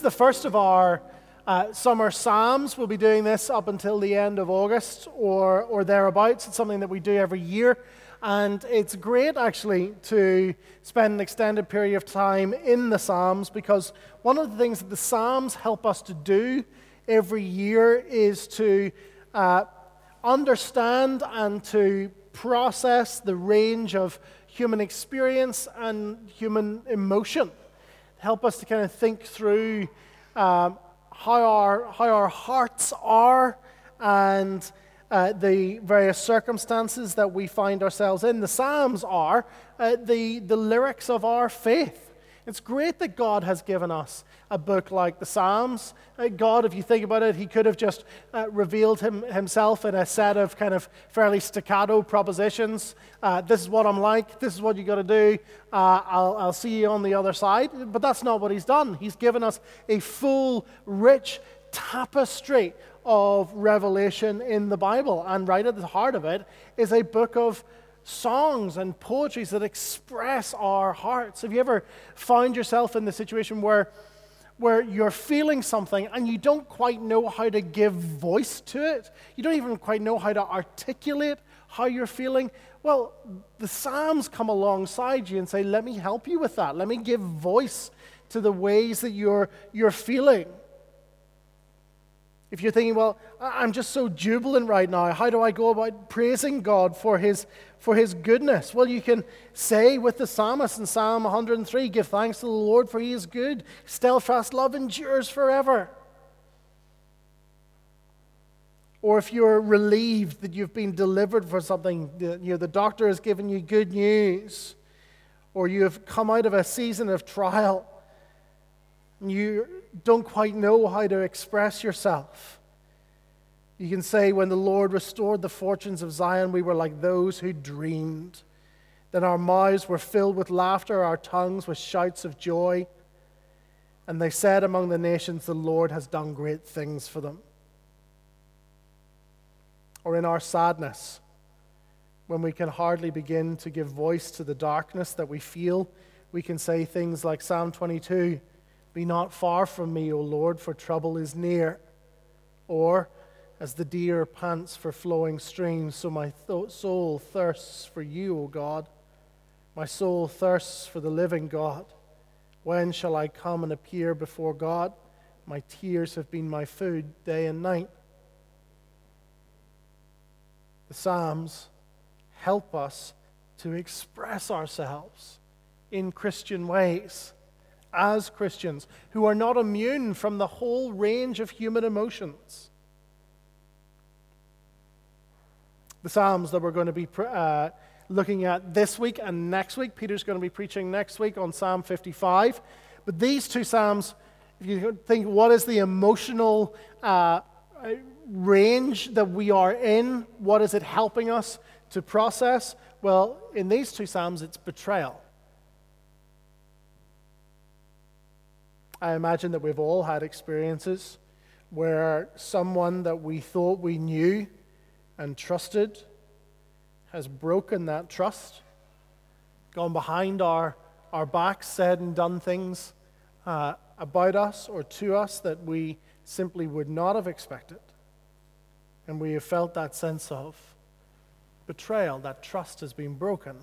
Is the first of our uh, summer Psalms. We'll be doing this up until the end of August or, or thereabouts. It's something that we do every year. And it's great, actually, to spend an extended period of time in the Psalms because one of the things that the Psalms help us to do every year is to uh, understand and to process the range of human experience and human emotion. Help us to kind of think through um, how, our, how our hearts are and uh, the various circumstances that we find ourselves in. The Psalms are uh, the, the lyrics of our faith. It's great that God has given us a book like the Psalms. Uh, God, if you think about it, He could have just uh, revealed him, Himself in a set of kind of fairly staccato propositions. Uh, this is what I'm like. This is what you got to do. Uh, I'll, I'll see you on the other side. But that's not what He's done. He's given us a full, rich tapestry of revelation in the Bible. And right at the heart of it is a book of songs and poetries that express our hearts. Have you ever found yourself in the situation where, where you're feeling something and you don't quite know how to give voice to it? You don't even quite know how to articulate how you're feeling? Well, the Psalms come alongside you and say, Let me help you with that. Let me give voice to the ways that you're, you're feeling. If you're thinking, well, I'm just so jubilant right now, how do I go about praising God for his, for his goodness? Well, you can say with the psalmist in Psalm 103 Give thanks to the Lord, for he is good. Steadfast love endures forever. Or if you're relieved that you've been delivered for something, you know, the doctor has given you good news, or you have come out of a season of trial, and you don't quite know how to express yourself. You can say, When the Lord restored the fortunes of Zion, we were like those who dreamed. Then our mouths were filled with laughter, our tongues with shouts of joy. And they said among the nations, The Lord has done great things for them. Or in our sadness, when we can hardly begin to give voice to the darkness that we feel, we can say things like Psalm 22 be not far from me, O Lord, for trouble is near. Or, as the deer pants for flowing streams, so my th- soul thirsts for you, O God. My soul thirsts for the living God. When shall I come and appear before God? My tears have been my food day and night. The Psalms help us to express ourselves in Christian ways as Christians who are not immune from the whole range of human emotions. The Psalms that we're going to be uh, looking at this week and next week, Peter's going to be preaching next week on Psalm 55. But these two Psalms, if you think what is the emotional uh, range that we are in, what is it helping us to process? Well, in these two Psalms, it's betrayal. I imagine that we've all had experiences where someone that we thought we knew and trusted has broken that trust, gone behind our, our backs, said and done things uh, about us or to us that we simply would not have expected. And we have felt that sense of betrayal, that trust has been broken.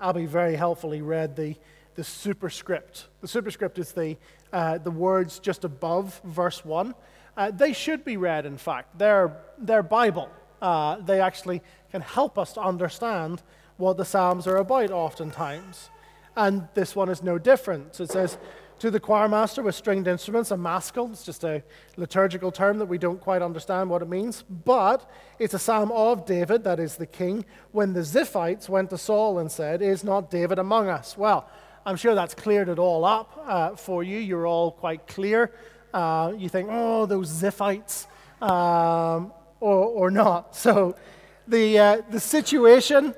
Abby very helpfully read the the superscript. The superscript is the, uh, the words just above verse 1. Uh, they should be read, in fact. They're, they're Bible. Uh, they actually can help us to understand what the Psalms are about, oftentimes. And this one is no different. It says, to the choir master with stringed instruments, a maskil. It's just a liturgical term that we don't quite understand what it means. But it's a psalm of David, that is the king, when the Ziphites went to Saul and said, Is not David among us? Well, I'm sure that's cleared it all up uh, for you. You're all quite clear. Uh, you think, oh, those Ziphites, um, or, or not. So the, uh, the situation,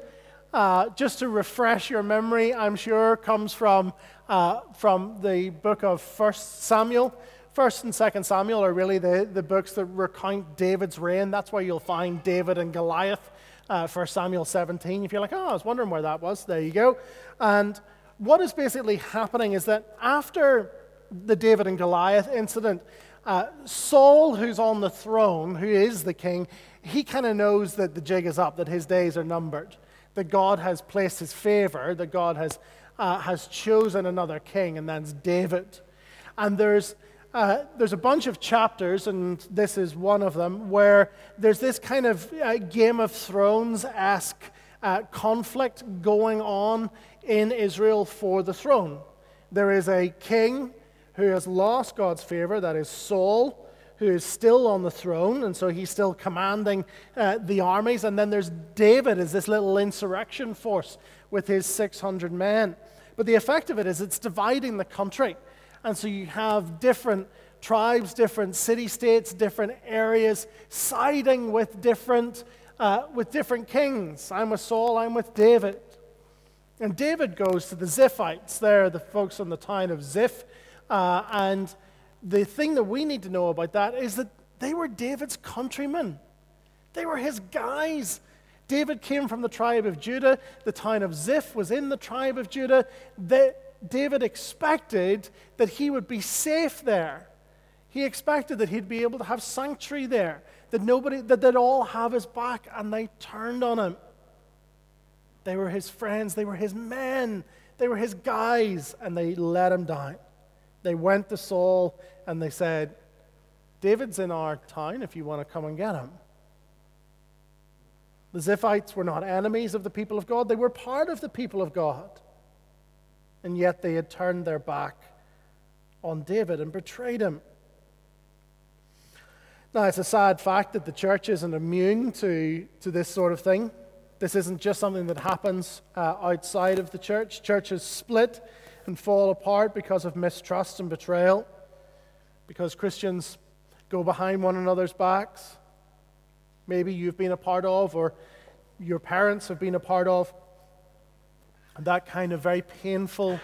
uh, just to refresh your memory, I'm sure, comes from, uh, from the book of First Samuel. First and Second Samuel are really the, the books that recount David's reign. That's where you'll find David and Goliath, uh, First Samuel 17. If you're like, oh, I was wondering where that was, there you go. And what is basically happening is that after the David and Goliath incident, uh, Saul, who's on the throne, who is the king, he kind of knows that the jig is up, that his days are numbered, that God has placed his favor, that God has, uh, has chosen another king, and that's David. And there's, uh, there's a bunch of chapters, and this is one of them, where there's this kind of uh, Game of Thrones esque uh, conflict going on in Israel for the throne. There is a king who has lost God's favor, that is Saul, who is still on the throne, and so he's still commanding uh, the armies. And then there's David as this little insurrection force with his 600 men. But the effect of it is it's dividing the country. And so you have different tribes, different city states, different areas siding with different, uh, with different kings. I'm with Saul, I'm with David. And David goes to the Ziphites. They're the folks on the town of Ziph. Uh, and the thing that we need to know about that is that they were David's countrymen, they were his guys. David came from the tribe of Judah. The town of Ziph was in the tribe of Judah. David expected that he would be safe there. He expected that he'd be able to have sanctuary there, that nobody, that they'd all have his back, and they turned on him. They were his friends, they were his men, they were his guys, and they let him down. They went to Saul and they said, David's in our town if you want to come and get him. The Ziphites were not enemies of the people of God, they were part of the people of God. And yet they had turned their back on David and betrayed him. Now, it's a sad fact that the church isn't immune to, to this sort of thing. This isn't just something that happens uh, outside of the church. Churches split and fall apart because of mistrust and betrayal, because Christians go behind one another's backs. Maybe you've been a part of, or your parents have been a part of, that kind of very painful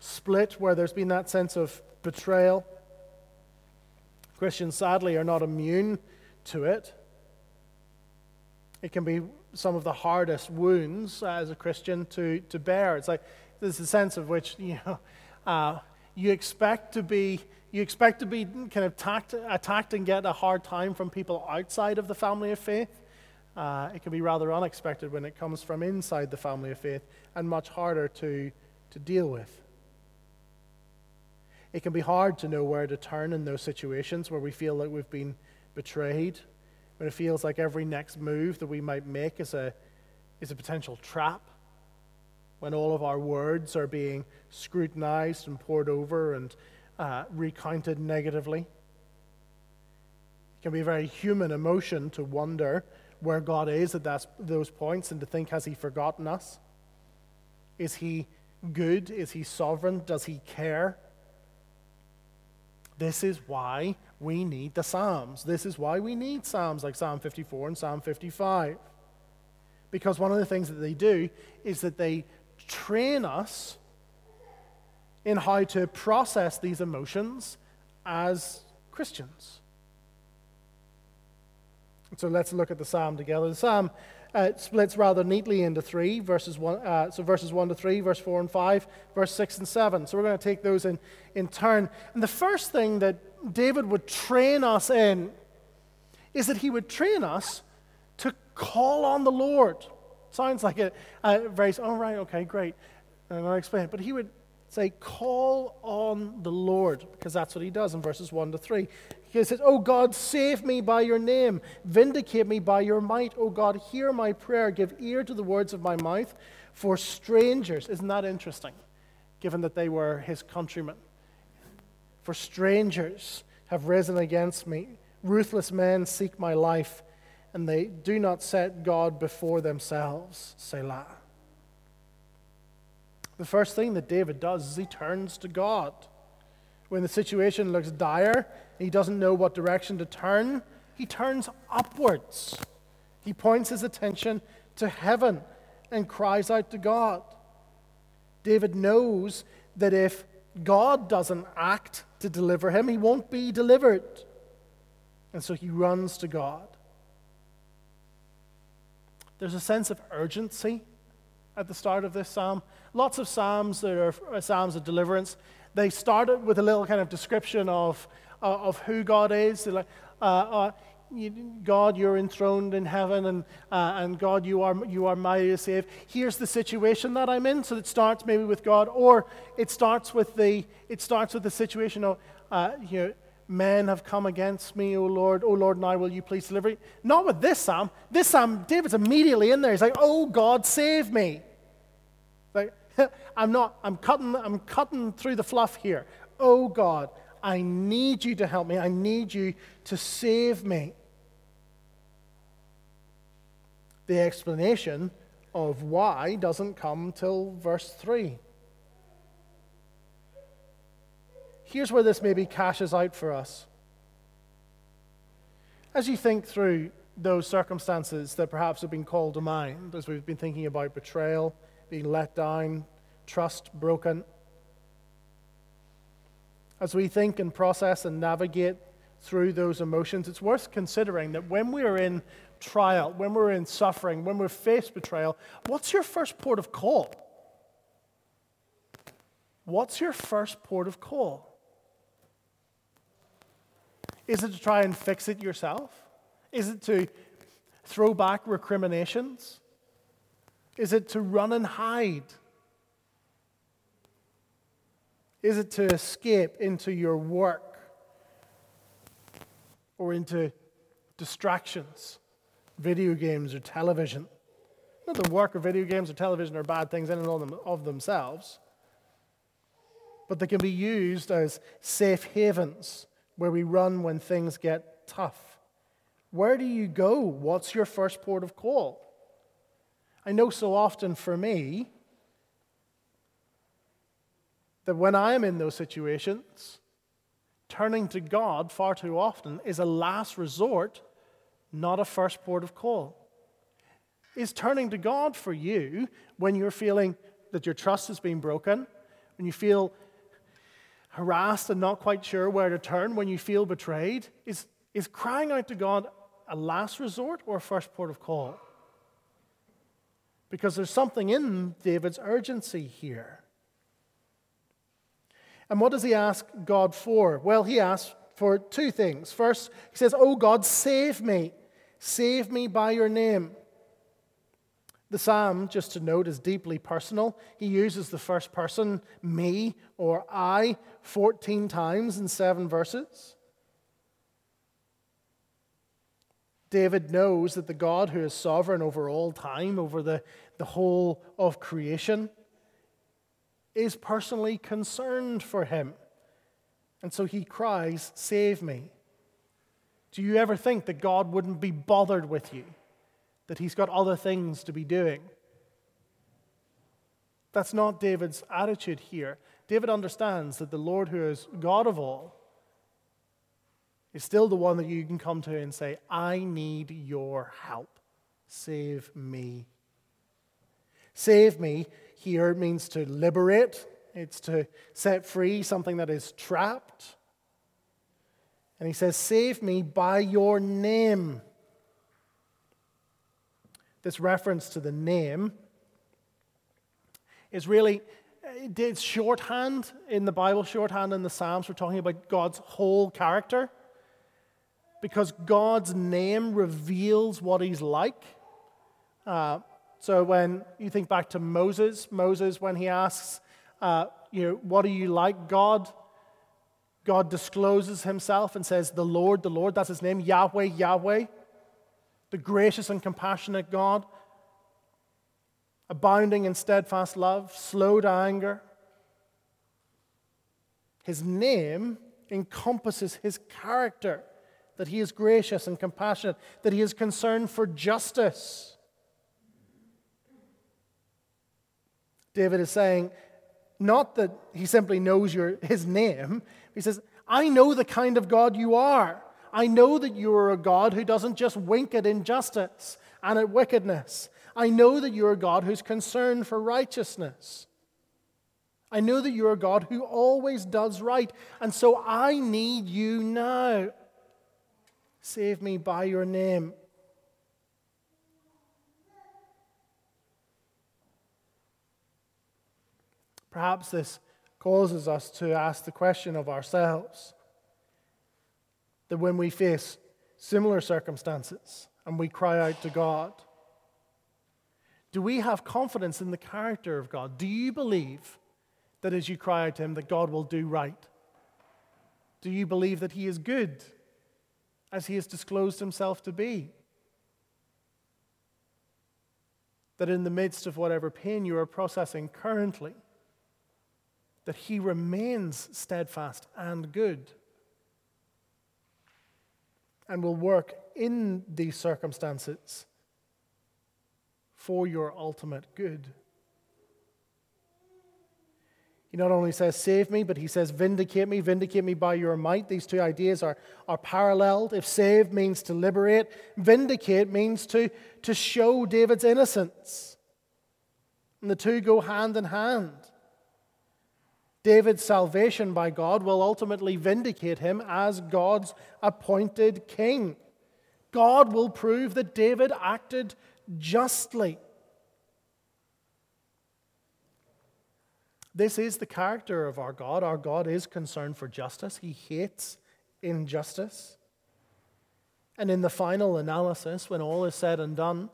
split where there's been that sense of betrayal. Christians, sadly, are not immune to it. It can be some of the hardest wounds as a Christian to, to bear. It's like there's a sense of which you know uh, you expect to be you expect to be kind of tact, attacked and get a hard time from people outside of the family of faith. Uh, it can be rather unexpected when it comes from inside the family of faith and much harder to, to deal with. It can be hard to know where to turn in those situations where we feel like we've been betrayed, when it feels like every next move that we might make is a, is a potential trap when all of our words are being scrutinized and pored over and uh, recounted negatively. It can be a very human emotion to wonder where God is at that, those points and to think, has He forgotten us? Is He good? Is He sovereign? Does He care? This is why we need the Psalms. This is why we need Psalms like Psalm 54 and Psalm 55. Because one of the things that they do is that they train us in how to process these emotions as Christians. So let's look at the psalm together. The psalm uh, splits rather neatly into three verses one, uh, so verses one to three, verse four and five, verse six and seven. So we're going to take those in, in turn. And the first thing that David would train us in is that he would train us to call on the Lord. Sounds like a, a very, oh, right, okay, great. And I'll explain it. But he would say, Call on the Lord, because that's what he does in verses 1 to 3. He says, Oh God, save me by your name, vindicate me by your might. Oh God, hear my prayer, give ear to the words of my mouth. For strangers, isn't that interesting, given that they were his countrymen? For strangers have risen against me. Ruthless men seek my life and they do not set God before themselves. Selah. The first thing that David does is he turns to God. When the situation looks dire, he doesn't know what direction to turn, he turns upwards. He points his attention to heaven and cries out to God. David knows that if God doesn't act to deliver him, he won't be delivered. And so he runs to God. There's a sense of urgency at the start of this psalm. Lots of psalms that are uh, psalms of deliverance. They started with a little kind of description of, uh, of who God is. Like, uh, uh, God, you're enthroned in heaven, and, uh, and God, you are, you are mighty to save. Here's the situation that I'm in. So it starts maybe with God, or it starts with the, it starts with the situation of, uh, you know, men have come against me, O Lord. O Lord, now will you please deliver me? Not with this psalm. This psalm, David's immediately in there. He's like, Oh God, save me. Like, I'm not, I'm cutting, I'm cutting through the fluff here. Oh God, I need you to help me. I need you to save me. The explanation of why doesn't come till verse 3. Here's where this maybe cashes out for us. As you think through those circumstances that perhaps have been called to mind, as we've been thinking about betrayal, being let down, trust broken, as we think and process and navigate through those emotions, it's worth considering that when we're in trial, when we're in suffering, when we're faced betrayal, what's your first port of call? What's your first port of call? Is it to try and fix it yourself? Is it to throw back recriminations? Is it to run and hide? Is it to escape into your work or into distractions, video games or television? Not that work or video games or television are bad things in and of themselves, but they can be used as safe havens where we run when things get tough. Where do you go? What's your first port of call? I know so often for me, that when I am in those situations, turning to God far too often is a last resort, not a first port of call. Is turning to God for you when you're feeling that your trust has been broken, when you feel harassed and not quite sure where to turn, when you feel betrayed? Is, is crying out to God a last resort or a first port of call? Because there's something in David's urgency here. And what does he ask God for? Well, he asks for two things. First, he says, Oh God, save me. Save me by your name. The psalm, just to note, is deeply personal. He uses the first person, me or I, 14 times in seven verses. David knows that the God who is sovereign over all time, over the, the whole of creation, is personally concerned for him. And so he cries, Save me. Do you ever think that God wouldn't be bothered with you? That he's got other things to be doing? That's not David's attitude here. David understands that the Lord, who is God of all, is still the one that you can come to and say, I need your help. Save me. Save me here means to liberate, it's to set free something that is trapped. And he says, Save me by your name. This reference to the name is really it's shorthand in the Bible, shorthand in the Psalms. We're talking about God's whole character because God's name reveals what He's like. Uh, so when you think back to Moses, Moses, when he asks, uh, you know, what are you like, God? God discloses himself and says, the Lord, the Lord, that's his name, Yahweh, Yahweh, the gracious and compassionate God, abounding in steadfast love, slow to anger. His name encompasses his character that he is gracious and compassionate, that he is concerned for justice. David is saying, not that he simply knows your, his name, he says, I know the kind of God you are. I know that you are a God who doesn't just wink at injustice and at wickedness. I know that you're a God who's concerned for righteousness. I know that you're a God who always does right. And so I need you now. Save me by your name. Perhaps this causes us to ask the question of ourselves that when we face similar circumstances and we cry out to God, do we have confidence in the character of God? Do you believe that as you cry out to Him, that God will do right? Do you believe that He is good as He has disclosed Himself to be? That in the midst of whatever pain you are processing currently, that He remains steadfast and good and will work in these circumstances for your ultimate good. He not only says, Save me, but he says, Vindicate me, vindicate me by your might. These two ideas are, are paralleled. If save means to liberate, vindicate means to, to show David's innocence. And the two go hand in hand. David's salvation by God will ultimately vindicate him as God's appointed king. God will prove that David acted justly. This is the character of our God. Our God is concerned for justice, He hates injustice. And in the final analysis, when all is said and done,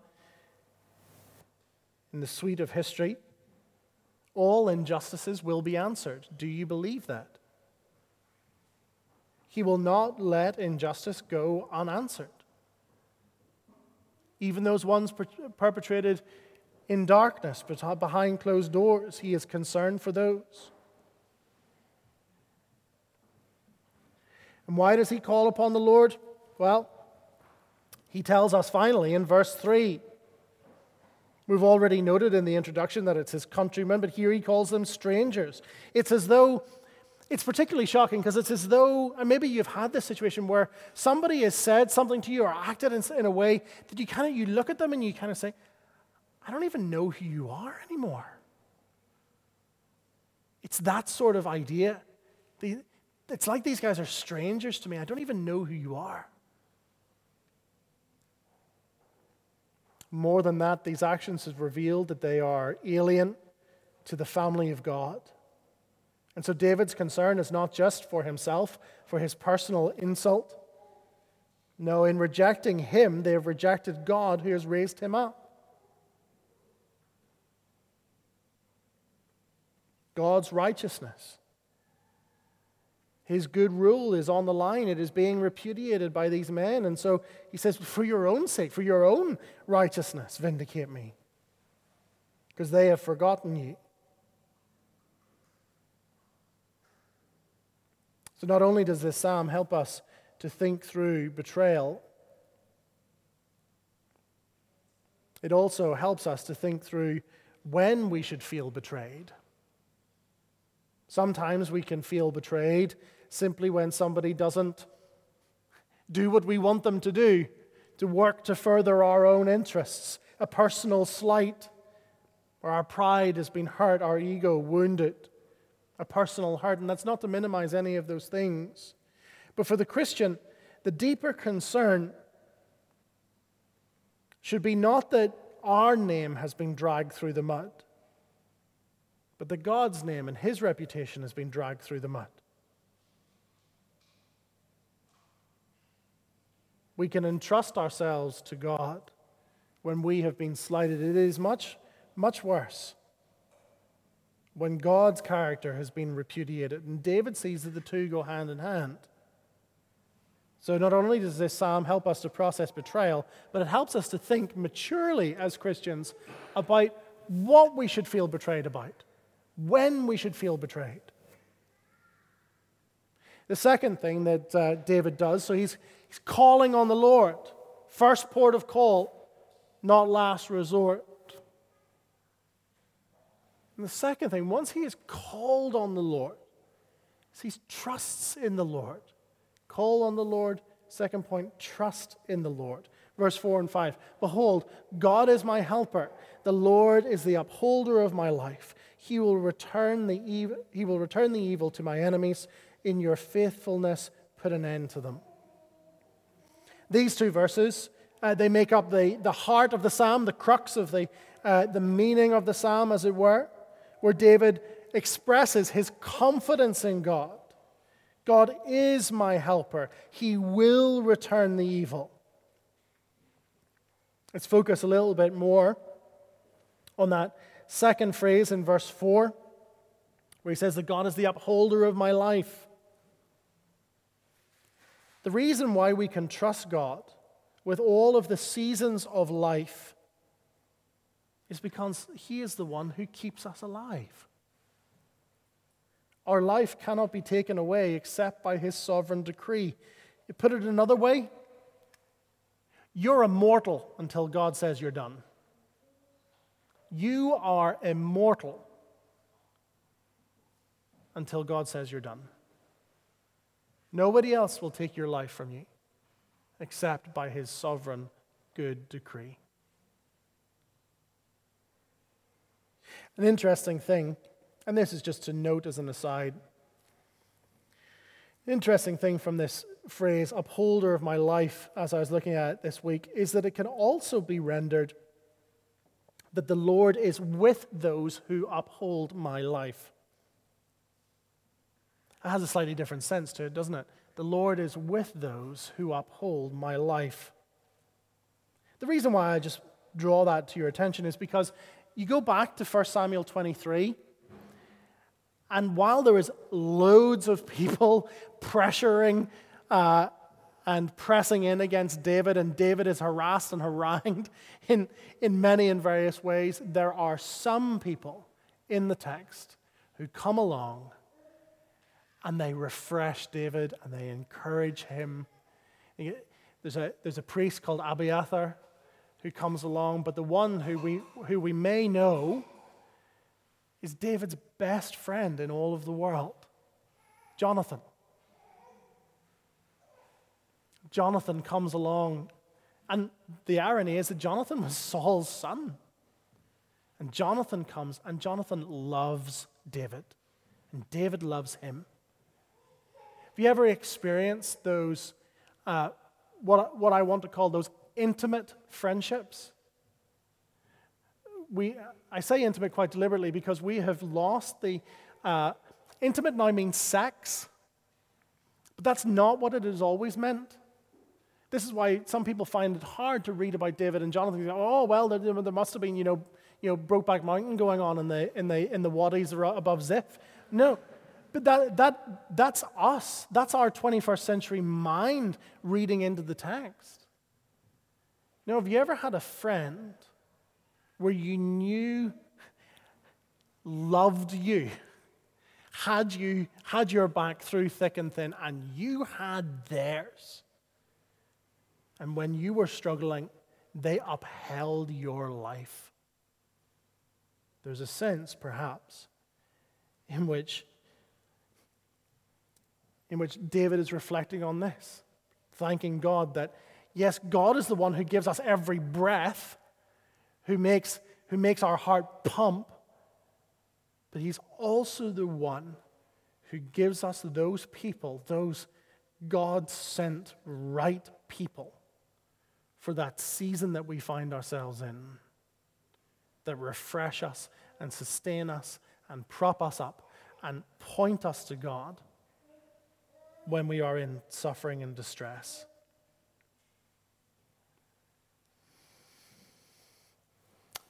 in the suite of history, all injustices will be answered. Do you believe that? He will not let injustice go unanswered even those ones perpetrated in darkness, behind closed doors. He is concerned for those. And why does he call upon the Lord? Well, he tells us finally in verse 3. We've already noted in the introduction that it's his countrymen, but here he calls them strangers. It's as though it's particularly shocking because it's as though, and maybe you've had this situation where somebody has said something to you or acted in, in a way that you kind of you look at them and you kind of say, I don't even know who you are anymore. It's that sort of idea. It's like these guys are strangers to me. I don't even know who you are. More than that, these actions have revealed that they are alien to the family of God. And so David's concern is not just for himself, for his personal insult. No, in rejecting him, they have rejected God who has raised him up. God's righteousness. His good rule is on the line. It is being repudiated by these men. And so he says, For your own sake, for your own righteousness, vindicate me. Because they have forgotten you. So, not only does this psalm help us to think through betrayal, it also helps us to think through when we should feel betrayed. Sometimes we can feel betrayed simply when somebody doesn't do what we want them to do, to work to further our own interests, a personal slight, or our pride has been hurt, our ego wounded a personal hurt. And that's not to minimize any of those things. But for the Christian, the deeper concern should be not that our name has been dragged through the mud, but that God's name and his reputation has been dragged through the mud. We can entrust ourselves to God when we have been slighted. It is much, much worse when God's character has been repudiated. And David sees that the two go hand in hand. So, not only does this psalm help us to process betrayal, but it helps us to think maturely as Christians about what we should feel betrayed about, when we should feel betrayed. The second thing that uh, David does, so he's, he's calling on the Lord. First port of call, not last resort. And the second thing, once he is called on the Lord, he trusts in the Lord. Call on the Lord. Second point, trust in the Lord. Verse 4 and 5 Behold, God is my helper. The Lord is the upholder of my life. He will return the evil, he will return the evil to my enemies. In your faithfulness, put an end to them. These two verses, uh, they make up the, the heart of the psalm, the crux of the, uh, the meaning of the psalm, as it were where David expresses his confidence in God. God is my helper. He will return the evil. Let's focus a little bit more on that second phrase in verse 4, where he says that God is the upholder of my life. The reason why we can trust God with all of the seasons of life is because He is the one who keeps us alive. Our life cannot be taken away except by His sovereign decree. You put it another way, you're immortal until God says you're done. You are immortal until God says you're done. Nobody else will take your life from you except by his sovereign good decree. An interesting thing, and this is just to note as an aside. Interesting thing from this phrase, upholder of my life, as I was looking at it this week, is that it can also be rendered that the Lord is with those who uphold my life. It has a slightly different sense to it, doesn't it? The Lord is with those who uphold my life. The reason why I just draw that to your attention is because you go back to 1 Samuel 23, and while there is loads of people pressuring uh, and pressing in against David, and David is harassed and harangued in, in many and various ways, there are some people in the text who come along and they refresh David and they encourage him. There's a, there's a priest called Abiathar who comes along, but the one who we, who we may know is David's best friend in all of the world, Jonathan. Jonathan comes along. And the irony is that Jonathan was Saul's son. And Jonathan comes, and Jonathan loves David, and David loves him. Have you ever experienced those, uh, what, what I want to call those intimate friendships? We, I say intimate quite deliberately because we have lost the. Uh, intimate now means sex, but that's not what it has always meant. This is why some people find it hard to read about David and Jonathan. oh, well, there, there, must have been, you know, you know, Brokeback Mountain going on in the, in the, in the wadis above Ziph. No, but that, that, that's us. That's our 21st century mind reading into the text. Now, have you ever had a friend where you knew loved you, had you had your back through thick and thin, and you had theirs? And when you were struggling, they upheld your life. There's a sense, perhaps, in which, in which David is reflecting on this, thanking God that, yes, God is the one who gives us every breath, who makes, who makes our heart pump, but He's also the one who gives us those people, those God sent right people for that season that we find ourselves in, that refresh us and sustain us and prop us up and point us to God when we are in suffering and distress.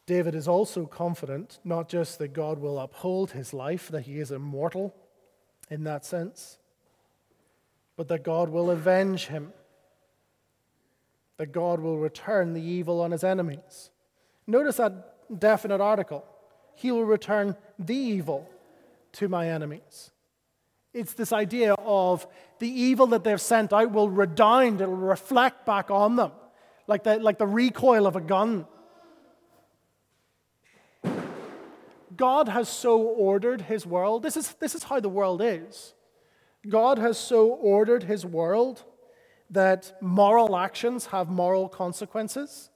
David is also confident not just that God will uphold his life, that he is immortal in that sense, but that God will avenge him that God will return the evil on his enemies. Notice that definite article. He will return the evil to my enemies. It's this idea of the evil that they've sent out will redound, it'll reflect back on them, like the, like the recoil of a gun. God has so ordered his world. This is, this is how the world is. God has so ordered his world that moral actions have moral consequences.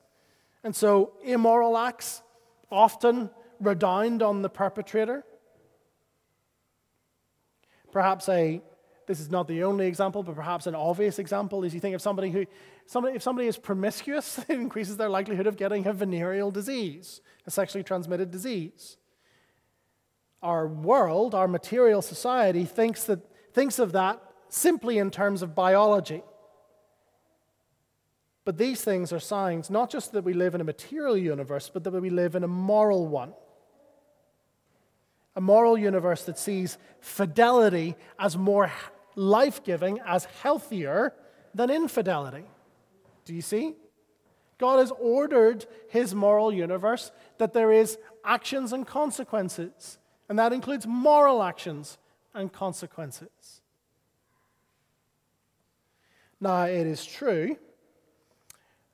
And so immoral acts often redound on the perpetrator. Perhaps a this is not the only example, but perhaps an obvious example is you think of somebody who somebody, if somebody is promiscuous, it increases their likelihood of getting a venereal disease, a sexually transmitted disease. our world, our material society, thinks, that, thinks of that simply in terms of biology. But these things are signs not just that we live in a material universe, but that we live in a moral one. A moral universe that sees fidelity as more life giving, as healthier than infidelity. Do you see? God has ordered his moral universe that there is actions and consequences, and that includes moral actions and consequences. Now, it is true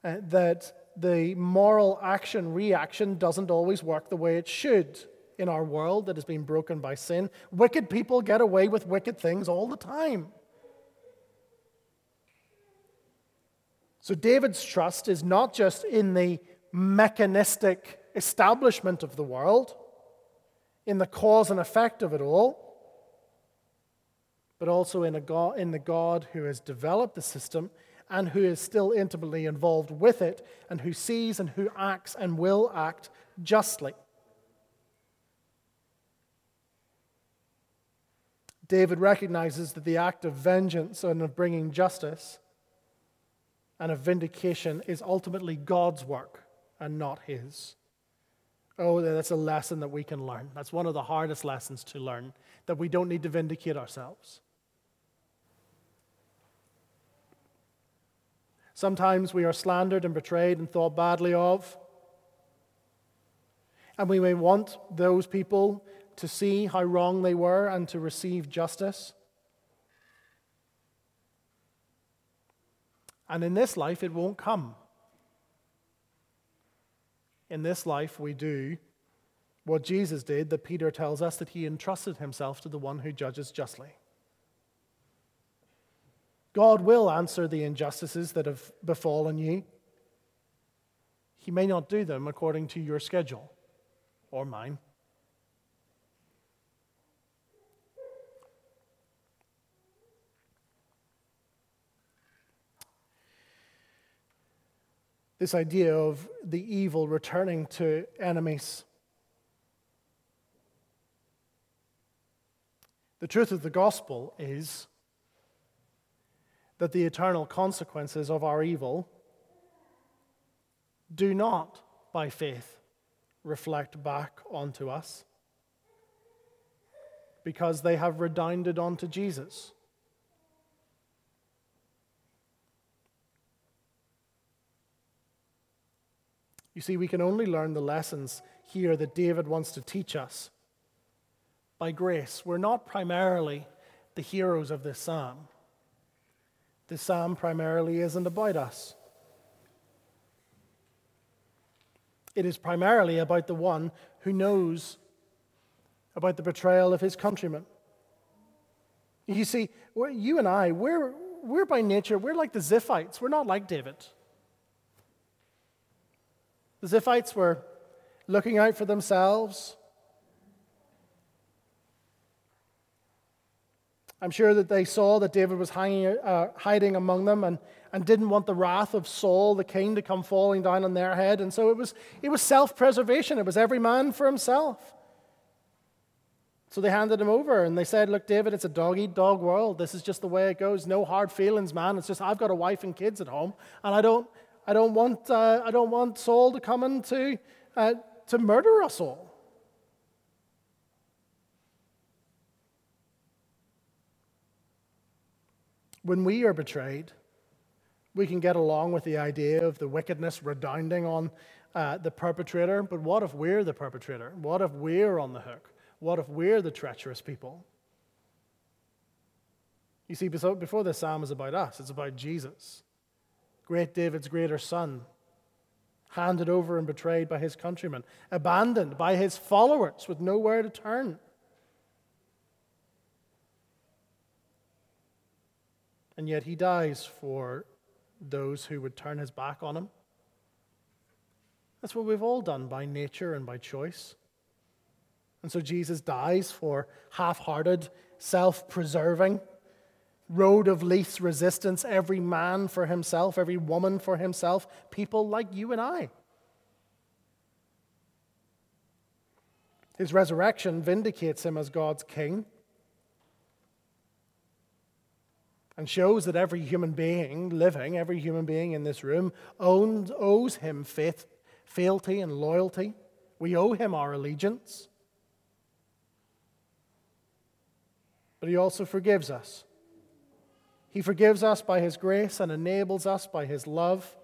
uh, that the moral action reaction doesn't always work the way it should in our world that has been broken by sin. Wicked people get away with wicked things all the time. So, David's trust is not just in the mechanistic establishment of the world, in the cause and effect of it all, but also in, God, in the God who has developed the system and who is still intimately involved with it and who sees and who acts and will act justly. David recognizes that the act of vengeance and of bringing justice and of vindication is ultimately God's work and not his. Oh, that's a lesson that we can learn. That's one of the hardest lessons to learn that we don't need to vindicate ourselves. Sometimes we are slandered and betrayed and thought badly of. And we may want those people to see how wrong they were and to receive justice. And in this life, it won't come. In this life, we do what Jesus did, that Peter tells us that he entrusted himself to the one who judges justly. God will answer the injustices that have befallen you. He may not do them according to your schedule or mine. This idea of the evil returning to enemies. The truth of the gospel is that the eternal consequences of our evil do not, by faith, reflect back onto us because they have redounded onto Jesus. You see, we can only learn the lessons here that David wants to teach us by grace. We're not primarily the heroes of this psalm. This psalm primarily isn't about us. It is primarily about the one who knows about the betrayal of his countrymen. You see, you and I, we're, we're by nature, we're like the Ziphites. We're not like David. The Ziphites were looking out for themselves, I'm sure that they saw that David was hanging, uh, hiding among them and, and didn't want the wrath of Saul, the king, to come falling down on their head. And so it was, it was self preservation, it was every man for himself. So they handed him over and they said, Look, David, it's a dog eat dog world. This is just the way it goes. No hard feelings, man. It's just I've got a wife and kids at home, and I don't, I don't, want, uh, I don't want Saul to come in to, uh, to murder us all. When we are betrayed, we can get along with the idea of the wickedness redounding on uh, the perpetrator, but what if we're the perpetrator? What if we're on the hook? What if we're the treacherous people? You see, before this psalm is about us, it's about Jesus, great David's greater son, handed over and betrayed by his countrymen, abandoned by his followers with nowhere to turn. and yet he dies for those who would turn his back on him. That's what we've all done by nature and by choice. And so Jesus dies for half hearted, self preserving, road of least resistance, every man for himself, every woman for himself, people like you and I. His resurrection vindicates him as God's king and shows that every human being living, every human being in this room, owns, owes him faith, fealty, and loyalty. We owe him our allegiance. But he also forgives us. He forgives us by his grace and enables us by his love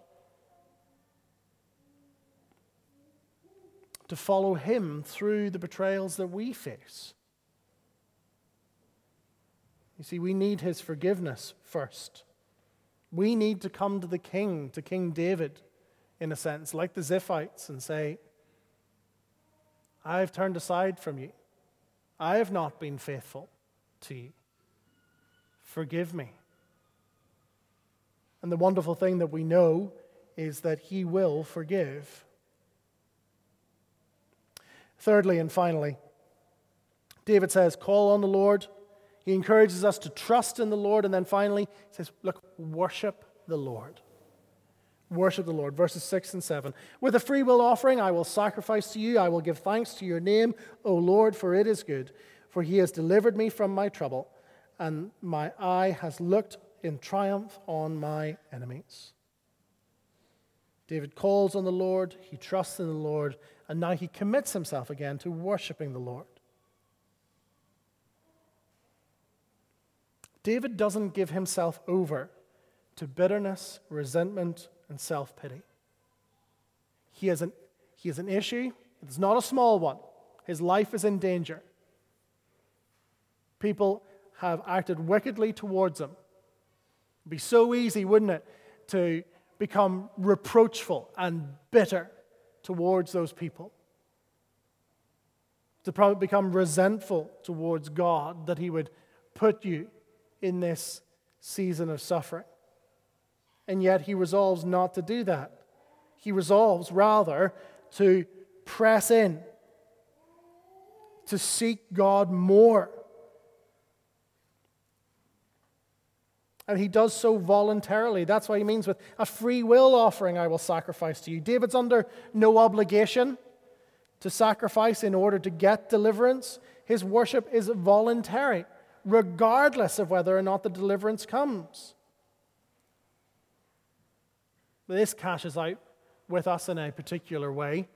to follow him through the betrayals that we face. You see, we need his forgiveness first. We need to come to the king, to King David, in a sense, like the Ziphites, and say, I have turned aside from you. I have not been faithful to you. Forgive me. And the wonderful thing that we know is that he will forgive. Thirdly and finally, David says, Call on the Lord he encourages us to trust in the Lord. And then finally, he says, Look, worship the Lord. Worship the Lord. Verses 6 and 7. With a free will offering, I will sacrifice to you. I will give thanks to your name, O Lord, for it is good. For he has delivered me from my trouble, and my eye has looked in triumph on my enemies. David calls on the Lord, he trusts in the Lord, and now he commits himself again to worshiping the Lord. David doesn't give himself over to bitterness, resentment, and self pity. He has, an, he has an issue, it's not a small one. His life is in danger. People have acted wickedly towards him. Be so easy, wouldn't it, to become reproachful and bitter towards those people. To probably become resentful towards God that He would put you in this season of suffering. And yet he resolves not to do that. He resolves rather to press in, to seek God more. And he does so voluntarily. That's what he means with a free will offering I will sacrifice to you. David's under no obligation to sacrifice in order to get deliverance. His worship is voluntary regardless of whether or not the deliverance comes. This cashes out with us in a particular way.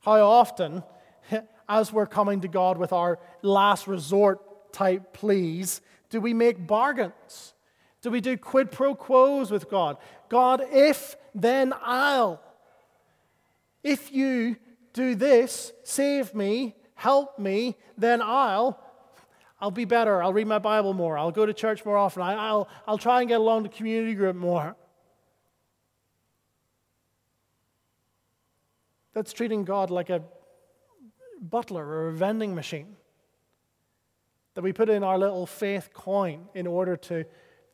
How often, as we're coming to God with our last resort type pleas, do we make bargains? Do we do quid pro quos with God? God, if, then I'll. If you do this, save me, help me, then I'll. I'll be better. I'll read my Bible more. I'll go to church more often. I, will I'll try and get along to community group more. That's treating God like a butler or a vending machine that we put in our little faith coin in order to,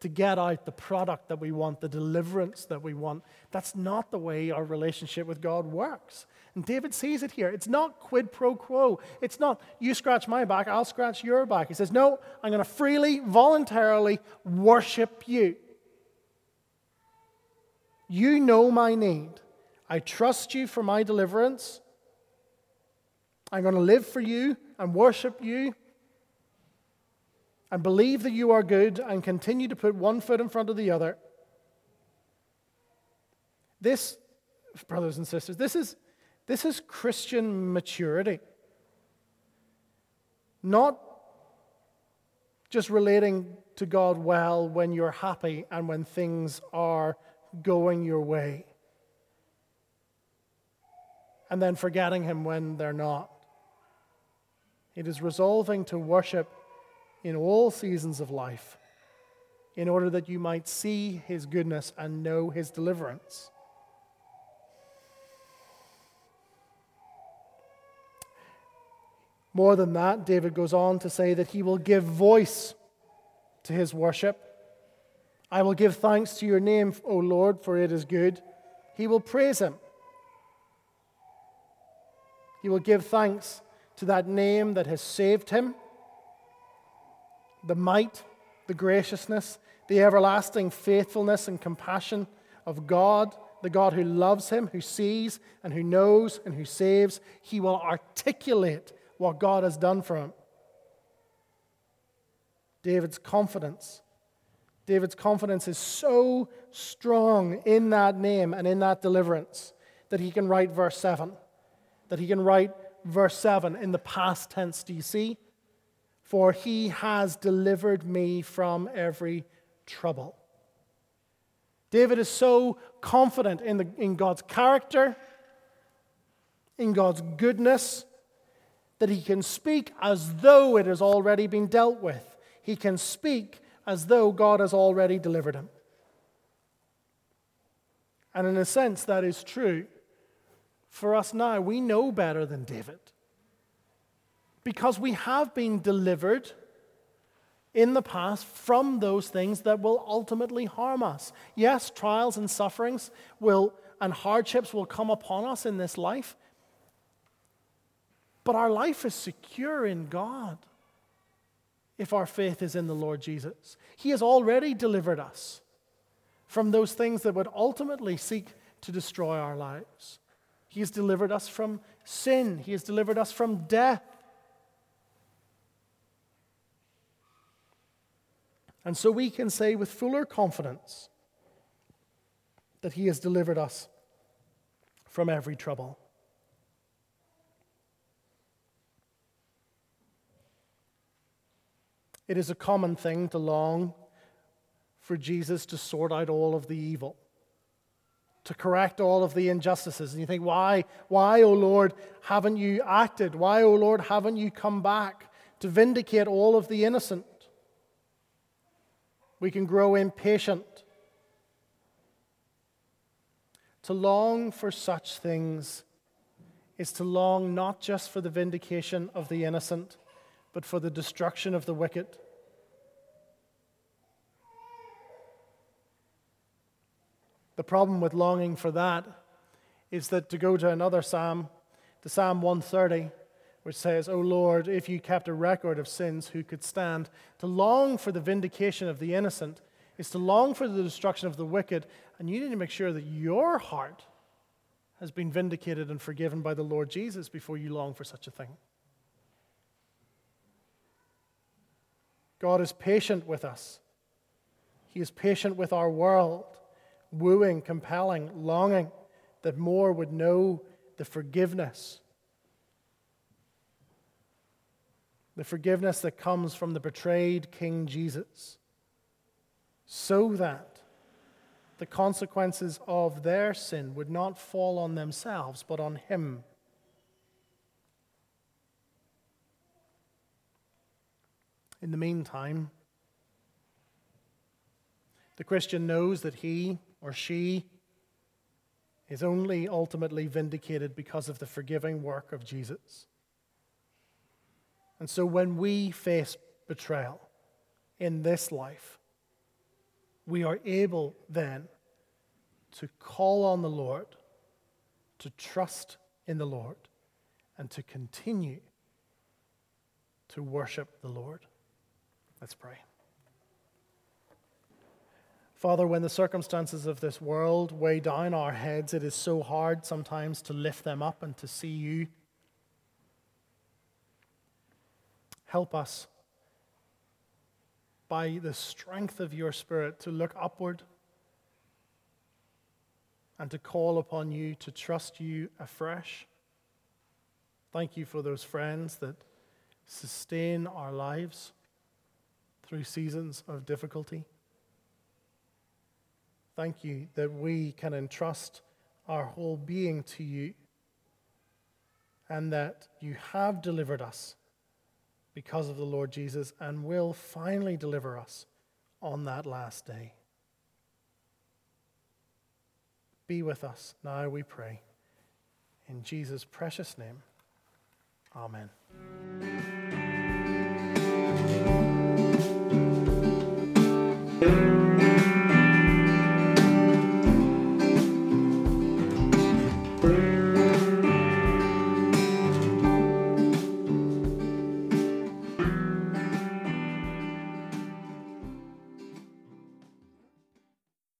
to get out the product that we want, the deliverance that we want. That's not the way our relationship with God works. And David sees it here. It's not quid pro quo. It's not you scratch my back, I'll scratch your back. He says, No, I'm going to freely, voluntarily worship you. You know my need. I trust you for my deliverance. I'm going to live for you and worship you and believe that you are good and continue to put one foot in front of the other. This, brothers and sisters, this is, this is Christian maturity. Not just relating to God well when you're happy and when things are going your way, and then forgetting Him when they're not. It is resolving to worship in all seasons of life in order that you might see His goodness and know His deliverance. More than that, David goes on to say that he will give voice to his worship. I will give thanks to your name, O Lord, for it is good. He will praise him. He will give thanks to that name that has saved him. The might, the graciousness, the everlasting faithfulness and compassion of God, the God who loves him, who sees and who knows and who saves. He will articulate what God has done for him. David's confidence. David's confidence is so strong in that name and in that deliverance that he can write verse 7. That he can write verse 7 in the past tense. Do you see? For he has delivered me from every trouble. David is so confident in, the, in God's character, in God's goodness, that he can speak as though it has already been dealt with. He can speak as though God has already delivered him. And in a sense, that is true for us now. We know better than David because we have been delivered in the past from those things that will ultimately harm us. Yes, trials and sufferings will and hardships will come upon us in this life. But our life is secure in God if our faith is in the Lord Jesus. He has already delivered us from those things that would ultimately seek to destroy our lives. He has delivered us from sin, He has delivered us from death. And so we can say with fuller confidence that He has delivered us from every trouble. It is a common thing to long for Jesus to sort out all of the evil, to correct all of the injustices. And you think, why, why, O Lord, haven't you acted? Why, O Lord, haven't you come back to vindicate all of the innocent? We can grow impatient. To long for such things is to long not just for the vindication of the innocent, but for the destruction of the wicked. The problem with longing for that is that to go to another psalm, to Psalm 130, which says, O Lord, if you kept a record of sins, who could stand? To long for the vindication of the innocent is to long for the destruction of the wicked, and you need to make sure that your heart has been vindicated and forgiven by the Lord Jesus before you long for such a thing. God is patient with us. He is patient with our world, wooing, compelling, longing that more would know the forgiveness the forgiveness that comes from the betrayed King Jesus, so that the consequences of their sin would not fall on themselves, but on Him. In the meantime, the Christian knows that he or she is only ultimately vindicated because of the forgiving work of Jesus. And so when we face betrayal in this life, we are able then to call on the Lord, to trust in the Lord, and to continue to worship the Lord. Let's pray. Father, when the circumstances of this world weigh down our heads, it is so hard sometimes to lift them up and to see you Help us by the strength of your Spirit to look upward and to call upon you, to trust you afresh. Thank you for those friends that sustain our lives through seasons of difficulty. Thank you that we can entrust our whole being to you and that you have delivered us because of the Lord Jesus and will finally deliver us on that last day. Be with us now, we pray. In Jesus' precious name, amen.